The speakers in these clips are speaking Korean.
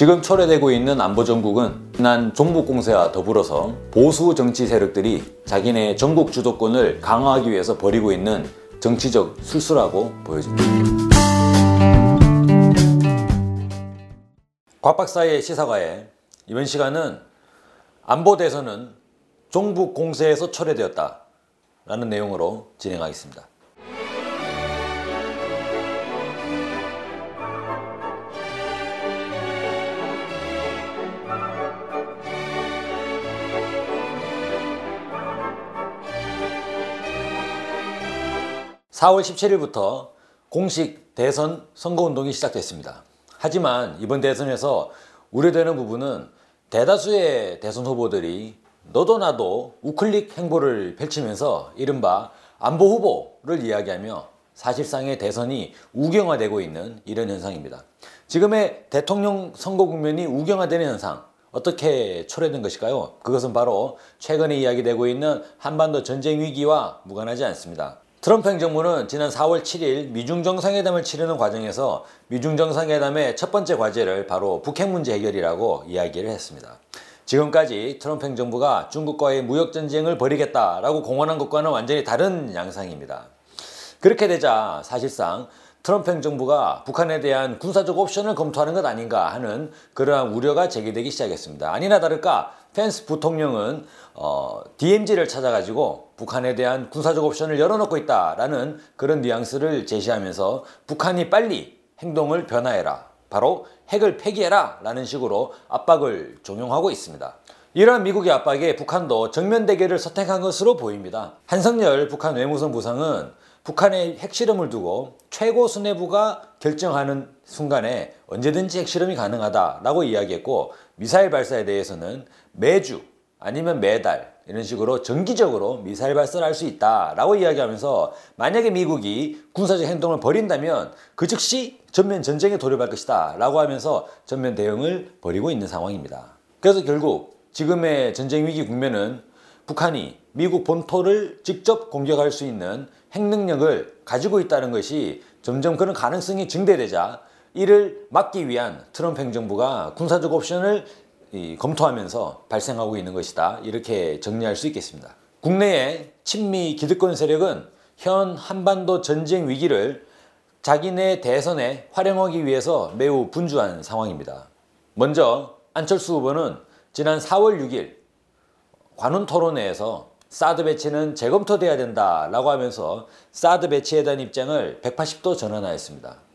지금 초래되고 있는 안보정국은 지난 종북공세와 더불어서 보수 정치 세력들이 자기네 전국 주도권을 강화하기 위해서 벌이고 있는 정치적 술수라고 보여집니다. 곽 박사의 시사과에 이번 시간은 안보 대선은 종북 공세에서 초래되었다 라는 내용으로 진행하겠습니다. 4월 17일부터 공식 대선 선거운동이 시작됐습니다. 하지만 이번 대선에서 우려되는 부분은 대다수의 대선 후보들이 너도 나도 우클릭 행보를 펼치면서 이른바 안보 후보를 이야기하며 사실상의 대선이 우경화되고 있는 이런 현상입니다. 지금의 대통령 선거 국면이 우경화되는 현상 어떻게 초래된 것일까요? 그것은 바로 최근에 이야기되고 있는 한반도 전쟁 위기와 무관하지 않습니다. 트럼프 행정부는 지난 4월 7일 미중 정상회담을 치르는 과정에서 미중 정상회담의 첫 번째 과제를 바로 북핵 문제 해결이라고 이야기를 했습니다. 지금까지 트럼프 행정부가 중국과의 무역 전쟁을 벌이겠다라고 공언한 것과는 완전히 다른 양상입니다. 그렇게 되자 사실상 트럼프 행정부가 북한에 대한 군사적 옵션을 검토하는 것 아닌가 하는 그러한 우려가 제기되기 시작했습니다. 아니나 다를까 펜스 부통령은 어, DMZ를 찾아가지고 북한에 대한 군사적 옵션을 열어놓고 있다라는 그런 뉘앙스를 제시하면서 북한이 빨리 행동을 변화해라. 바로 핵을 폐기해라 라는 식으로 압박을 종용하고 있습니다. 이러한 미국의 압박에 북한도 정면 대결을 선택한 것으로 보입니다. 한성열 북한 외무성 부상은 북한의 핵실험을 두고 최고 수뇌부가 결정하는 순간에 언제든지 핵실험이 가능하다라고 이야기했고 미사일 발사에 대해서는 매주 아니면 매달 이런 식으로 정기적으로 미사일 발사를 할 수 있다라고 이야기하면서 만약에 미국이 군사적 행동을 벌인다면 그 즉시 전면 전쟁에 돌입할 것이다 라고 하면서 전면 대응을 벌이고 있는 상황입니다. 그래서 결국 지금의 전쟁 위기 국면은 북한이 미국 본토를 직접 공격할 수 있는 핵 능력을 가지고 있다는 것이 점점 그런 가능성이 증대되자 이를 막기 위한 트럼프 행정부가 군사적 옵션을 검토하면서 발생하고 있는 것이다. 이렇게 정리할 수 있겠습니다. 국내의 친미 기득권 세력은 현 한반도 전쟁 위기를 자기네 대선에 활용하기 위해서 매우 분주한 상황입니다. 먼저 안철수 후보는 지난 4월 6일 관훈 토론회에서 사드 배치는 재검토돼야 된다라고 하면서 사드 배치에 대한 입장을 180도 전환하였습니다.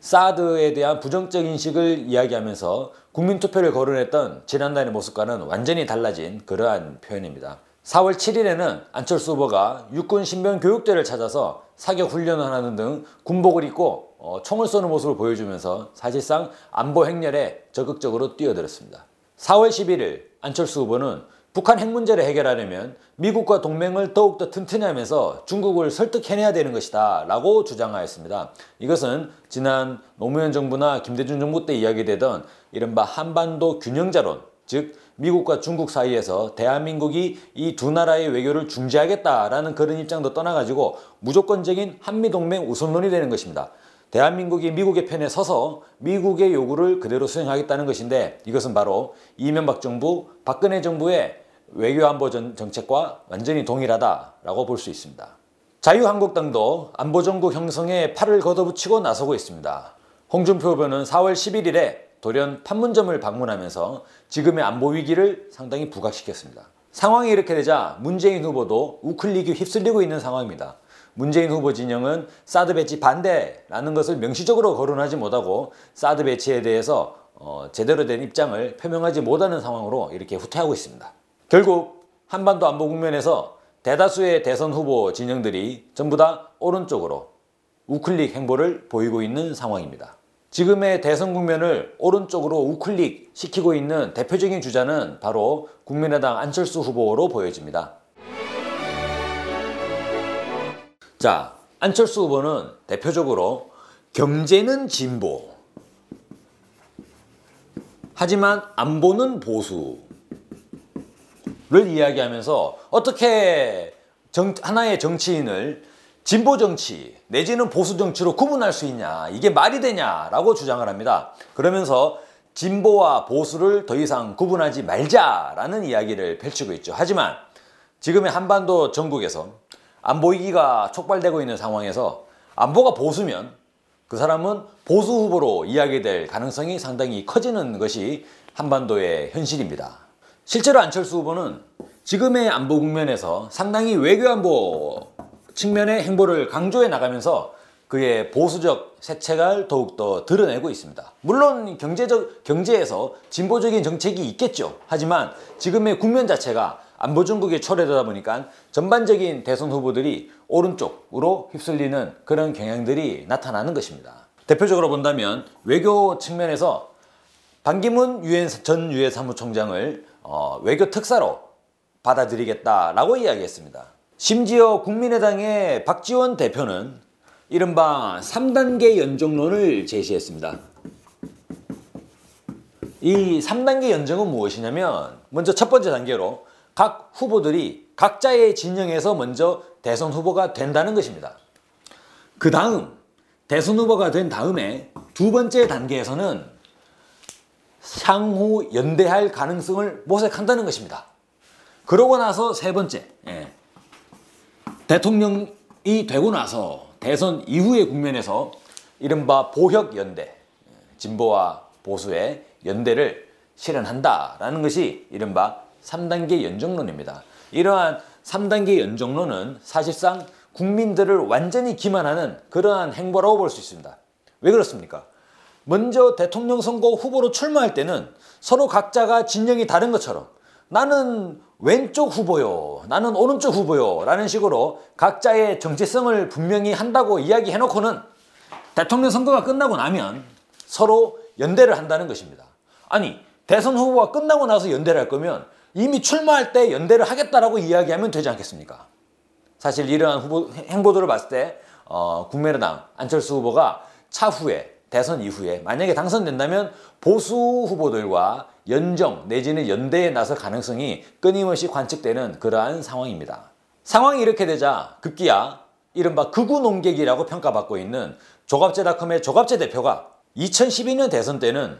사드에 대한 부정적 인식을 이야기하면서 국민투표를 거론했던 지난달의 모습과는 완전히 달라진 그러한 표현입니다. 4월 7일에는 안철수 후보가 육군 신병 교육대를 찾아서 사격 훈련을 하는 등 군복을 입고 어, 총을 쏘는 모습을 보여주면서 사실상 안보 행렬에 적극적으로 뛰어들었습니다. 4월 11일 안철수 후보는 북한 핵 문제를 해결하려면 미국과 동맹을 더욱더 튼튼히 하면서 중국을 설득해내야 되는 것이다 라고 주장하였습니다. 이것은 지난 노무현 정부나 김대중 정부 때 이야기되던 이른바 한반도 균형자론 즉 미국과 중국 사이에서 대한민국이 이 두 나라의 외교를 중지하겠다라는 그런 입장도 떠나가지고 무조건적인 한미동맹 우선론이 되는 것입니다. 대한민국이 미국의 편에 서서 미국의 요구를 그대로 수행하겠다는 것인데 이것은 바로 이명박 정부, 박근혜 정부의 외교안보 정책과 완전히 동일하다라고 볼 수 있습니다. 자유한국당도 안보정국 형성에 팔을 걷어붙이고 나서고 있습니다. 홍준표 후보는 4월 11일에 돌연 판문점을 방문하면서 지금의 안보 위기를 상당히 부각시켰습니다. 상황이 이렇게 되자 문재인 후보도 우클릭이 휩쓸리고 있는 상황입니다. 문재인 후보 진영은 사드 배치 반대라는 것을 명시적으로 거론하지 못하고 사드 배치에 대해서 어, 제대로 된 입장을 표명하지 못하는 상황으로 이렇게 후퇴하고 있습니다. 결국 한반도 안보 국면에서 대다수의 대선 후보 진영들이 전부 다 오른쪽으로 우클릭 행보를 보이고 있는 상황입니다. 지금의 대선 국면을 오른쪽으로 우클릭 시키고 있는 대표적인 주자는 바로 국민의당 안철수 후보로 보여집니다. 자, 안철수 후보는 대표적으로 경제는 진보, 하지만 안보는 보수, 를 이야기하면서 어떻게 정, 하나의 정치인을 진보 정치 내지는 보수 정치로 구분할 수 있냐 이게 말이 되냐라고 주장을 합니다. 그러면서 진보와 보수를 더 이상 구분하지 말자라는 이야기를 펼치고 있죠. 하지만 지금의 한반도 전국에서 안보 위기가 촉발되고 있는 상황에서 안보가 보수면 그 사람은 보수 후보로 이야기될 가능성이 상당히 커지는 것이 한반도의 현실입니다. 실제로 안철수 후보는 지금의 안보 국면에서 상당히 외교안보 측면의 행보를 강조해 나가면서 그의 보수적 세체가 더욱더 드러내고 있습니다. 물론 경제적, 경제에서 진보적인 정책이 있겠죠. 하지만 지금의 국면 자체가 안보 중국에 초래되다 보니까 전반적인 대선 후보들이 오른쪽으로 휩쓸리는 그런 경향들이 나타나는 것입니다. 대표적으로 본다면 외교 측면에서 반기문 유엔 전 유엔 사무총장을 어, 외교 특사로 받아들이겠다라고 이야기했습니다. 심지어 국민의당의 박지원 대표는 이른바 3단계 연정론을 제시했습니다. 이 3단계 연정은 무엇이냐면 먼저 첫 번째 단계로 각 후보들이 각자의 진영에서 먼저 대선 후보가 된다는 것입니다. 그 다음 대선 후보가 된 다음에 두 번째 단계에서는 향후 연대할 가능성을 모색한다는 것입니다. 그러고 나서 세 번째 예. 대통령이 되고 나서 대선 이후의 국면에서 이른바 보혁 연대 진보와 보수의 연대를 실현한다라는 것이 이른바 3단계 연정론입니다. 이러한 3단계 연정론은 사실상 국민들을 완전히 기만하는 그러한 행보라고 볼 수 있습니다. 왜 그렇습니까? 먼저 대통령 선거 후보로 출마할 때는 서로 각자가 진영이 다른 것처럼 나는 왼쪽 후보요, 나는 오른쪽 후보요 라는 식으로 각자의 정체성을 분명히 한다고 이야기해놓고는 대통령 선거가 끝나고 나면 서로 연대를 한다는 것입니다. 아니 대선 후보가 끝나고 나서 연대를 할 거면 이미 출마할 때 연대를 하겠다라고 이야기하면 되지 않겠습니까? 사실 이러한 후보, 행보들을 봤을 때 어, 국민의당 안철수 후보가 차후에 대선 이후에 만약에 당선된다면 보수 후보들과 연정 내지는 연대에 나설 가능성이 끊임없이 관측되는 그러한 상황입니다. 상황이 이렇게 되자 급기야 이른바 극우 농객이라고 평가받고 있는 조갑제닷컴의 조갑제 대표가 2012년 대선 때는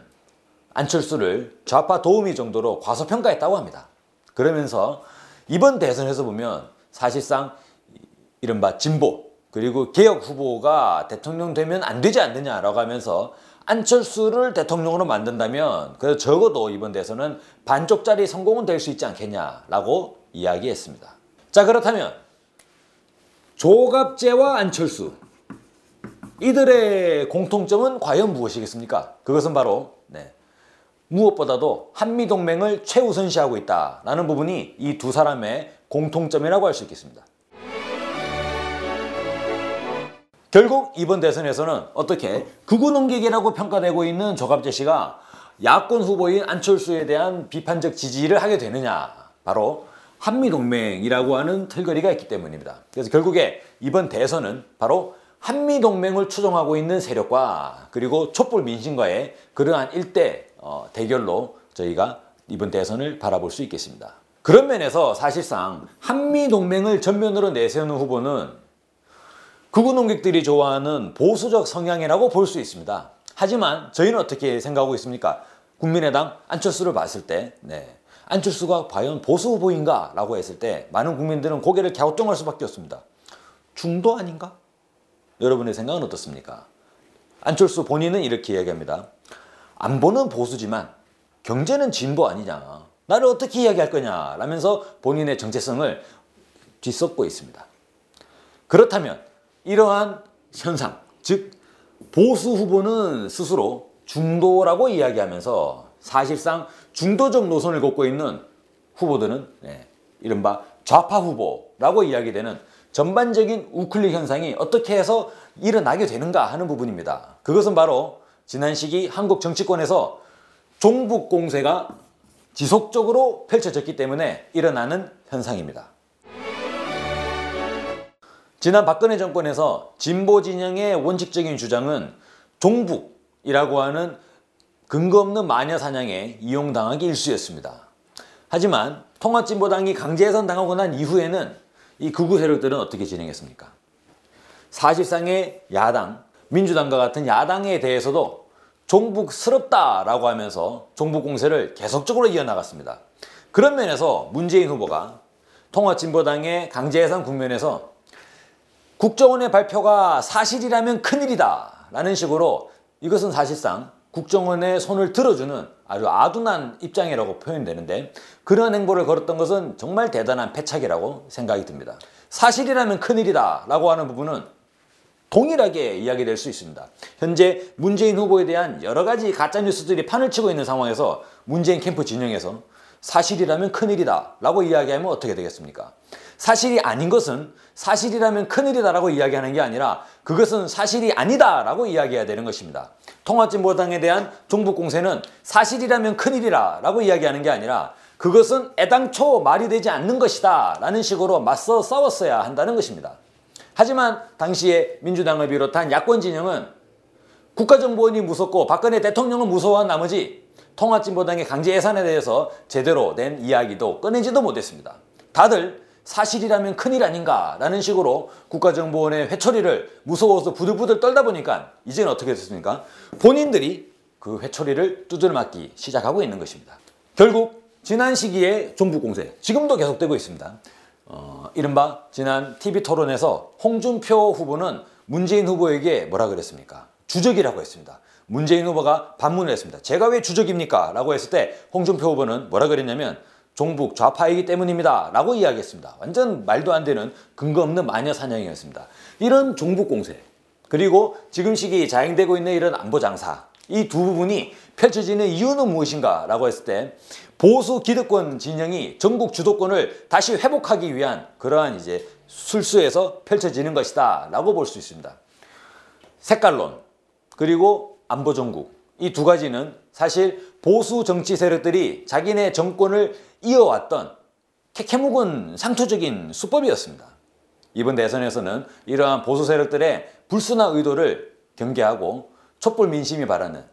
안철수를 좌파 도우미 정도로 과소평가했다고 합니다. 그러면서 이번 대선에서 보면 사실상 이른바 진보 그리고 개혁 후보가 대통령 되면 안 되지 않느냐라고 하면서 안철수를 대통령으로 만든다면 그 적어도 이번 대선은 반쪽짜리 성공은 될 수 있지 않겠냐라고 이야기했습니다. 자 그렇다면 조갑재와 안철수 이들의 공통점은 과연 무엇이겠습니까? 그것은 바로 네, 무엇보다도 한미동맹을 최우선시하고 있다라는 부분이 이 두 사람의 공통점이라고 할 수 있겠습니다. 결국 이번 대선에서는 어떻게 극우 농객이라고 평가되고 있는 조갑재 씨가 야권 후보인 안철수에 대한 비판적 지지를 하게 되느냐 바로 한미동맹이라고 하는 틀거리가 있기 때문입니다. 그래서 결국에 이번 대선은 바로 한미동맹을 추종하고 있는 세력과 그리고 촛불 민심과의 그러한 일대 어, 대결로 저희가 이번 대선을 바라볼 수 있겠습니다. 그런 면에서 사실상 한미동맹을 전면으로 내세우는 후보는 극우 농객들이 좋아하는 보수적 성향이라고 볼 수 있습니다. 하지만 저희는 어떻게 생각하고 있습니까? 국민의당 안철수를 봤을 때 네. 안철수가 과연 보수 후보인가? 라고 했을 때 많은 국민들은 고개를 갸우뚱할 수밖에 없습니다. 중도 아닌가? 여러분의 생각은 어떻습니까? 안철수 본인은 이렇게 이야기합니다. 안보는 보수지만 경제는 진보 아니냐. 나를 어떻게 이야기할 거냐. 라면서 본인의 정체성을 뒤섞고 있습니다. 그렇다면 이러한 현상, 즉 보수 후보는 스스로 중도라고 이야기하면서 사실상 중도적 노선을 걷고 있는 후보들은 네, 이른바 좌파 후보라고 이야기되는 전반적인 우클릭 현상이 어떻게 해서 일어나게 되는가 하는 부분입니다. 그것은 바로 지난 시기 한국 정치권에서 종북 공세가 지속적으로 펼쳐졌기 때문에 일어나는 현상입니다. 지난 박근혜 정권에서 진보 진영의 원칙적인 주장은 종북이라고 하는 근거 없는 마녀 사냥에 이용당하기 일쑤였습니다. 하지만 통합진보당이 강제해선 당하고 난 이후에는 이 극우 세력들은 어떻게 진행했습니까? 사실상의 야당, 민주당과 같은 야당에 대해서도 종북스럽다라고 하면서 종북 공세를 계속적으로 이어나갔습니다. 그런 면에서 문재인 후보가 통합진보당의 강제해산 국면에서 국정원의 발표가 사실이라면 큰일이다 라는 식으로 이것은 사실상 국정원의 손을 들어주는 아주 아둔한 입장이라고 표현되는데 그런 행보를 걸었던 것은 정말 대단한 패착이라고 생각이 듭니다. 사실이라면 큰일이다 라고 하는 부분은 동일하게 이야기될 수 있습니다. 현재 문재인 후보에 대한 여러 가지 가짜뉴스들이 판을 치고 있는 상황에서 문재인 캠프 진영에서 사실이라면 큰일이다 라고 이야기하면 어떻게 되겠습니까? 사실이 아닌 것은 사실이라면 큰일이다 라고 이야기하는 게 아니라 그것은 사실이 아니다 라고 이야기해야 되는 것입니다. 통합진보당에 대한 종북 공세는 사실이라면 큰일이라 라고 이야기하는 게 아니라 그것은 애당초 말이 되지 않는 것이다 라는 식으로 맞서 싸웠어야 한다는 것입니다. 하지만 당시에 민주당을 비롯한 야권 진영은 국가정보원이 무섭고 박근혜 대통령은 무서워한 나머지 통합진보당의 강제 예산에 대해서 제대로 된 이야기도 꺼내지도 못했습니다. 다들 사실이라면 큰일 아닌가 라는 식으로 국가정보원의 회초리를 무서워서 부들부들 떨다 보니까 이제는 어떻게 됐습니까? 본인들이 그 회초리를 두드려 맞기 시작하고 있는 것입니다. 결국 지난 시기에 종북공세 지금도 계속되고 있습니다. 어, 이른바 지난 TV 토론에서 홍준표 후보는 문재인 후보에게 뭐라 그랬습니까? 주적이라고 했습니다. 문재인 후보가 반문을 했습니다. 제가 왜 주적입니까? 라고 했을 때 홍준표 후보는 뭐라 그랬냐면 종북 좌파이기 때문입니다. 라고 이야기했습니다. 완전 말도 안 되는 근거 없는 마녀 사냥이었습니다. 이런 종북 공세 그리고 지금 시기 자행되고 있는 이런 안보 장사 이 두 부분이 펼쳐지는 이유는 무엇인가 라고 했을 때 보수 기득권 진영이 전국 주도권을 다시 회복하기 위한 그러한 이제 술수에서 펼쳐지는 것이다 라고 볼 수 있습니다. 색깔론 그리고 안보 정국 이 두 가지는 사실 보수 정치 세력들이 자기네 정권을 이어왔던 캐캐묵은 상투적인 수법이었습니다. 이번 대선에서는 이러한 보수 세력들의 불순한 의도를 경계하고 촛불 민심이 바라는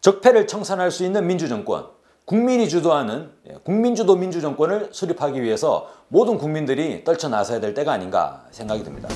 적폐를 청산할 수 있는 민주정권, 국민이 주도하는 예, 국민주도 민주정권을 수립하기 위해서 모든 국민들이 떨쳐 나서야 될 때가 아닌가 생각이 듭니다.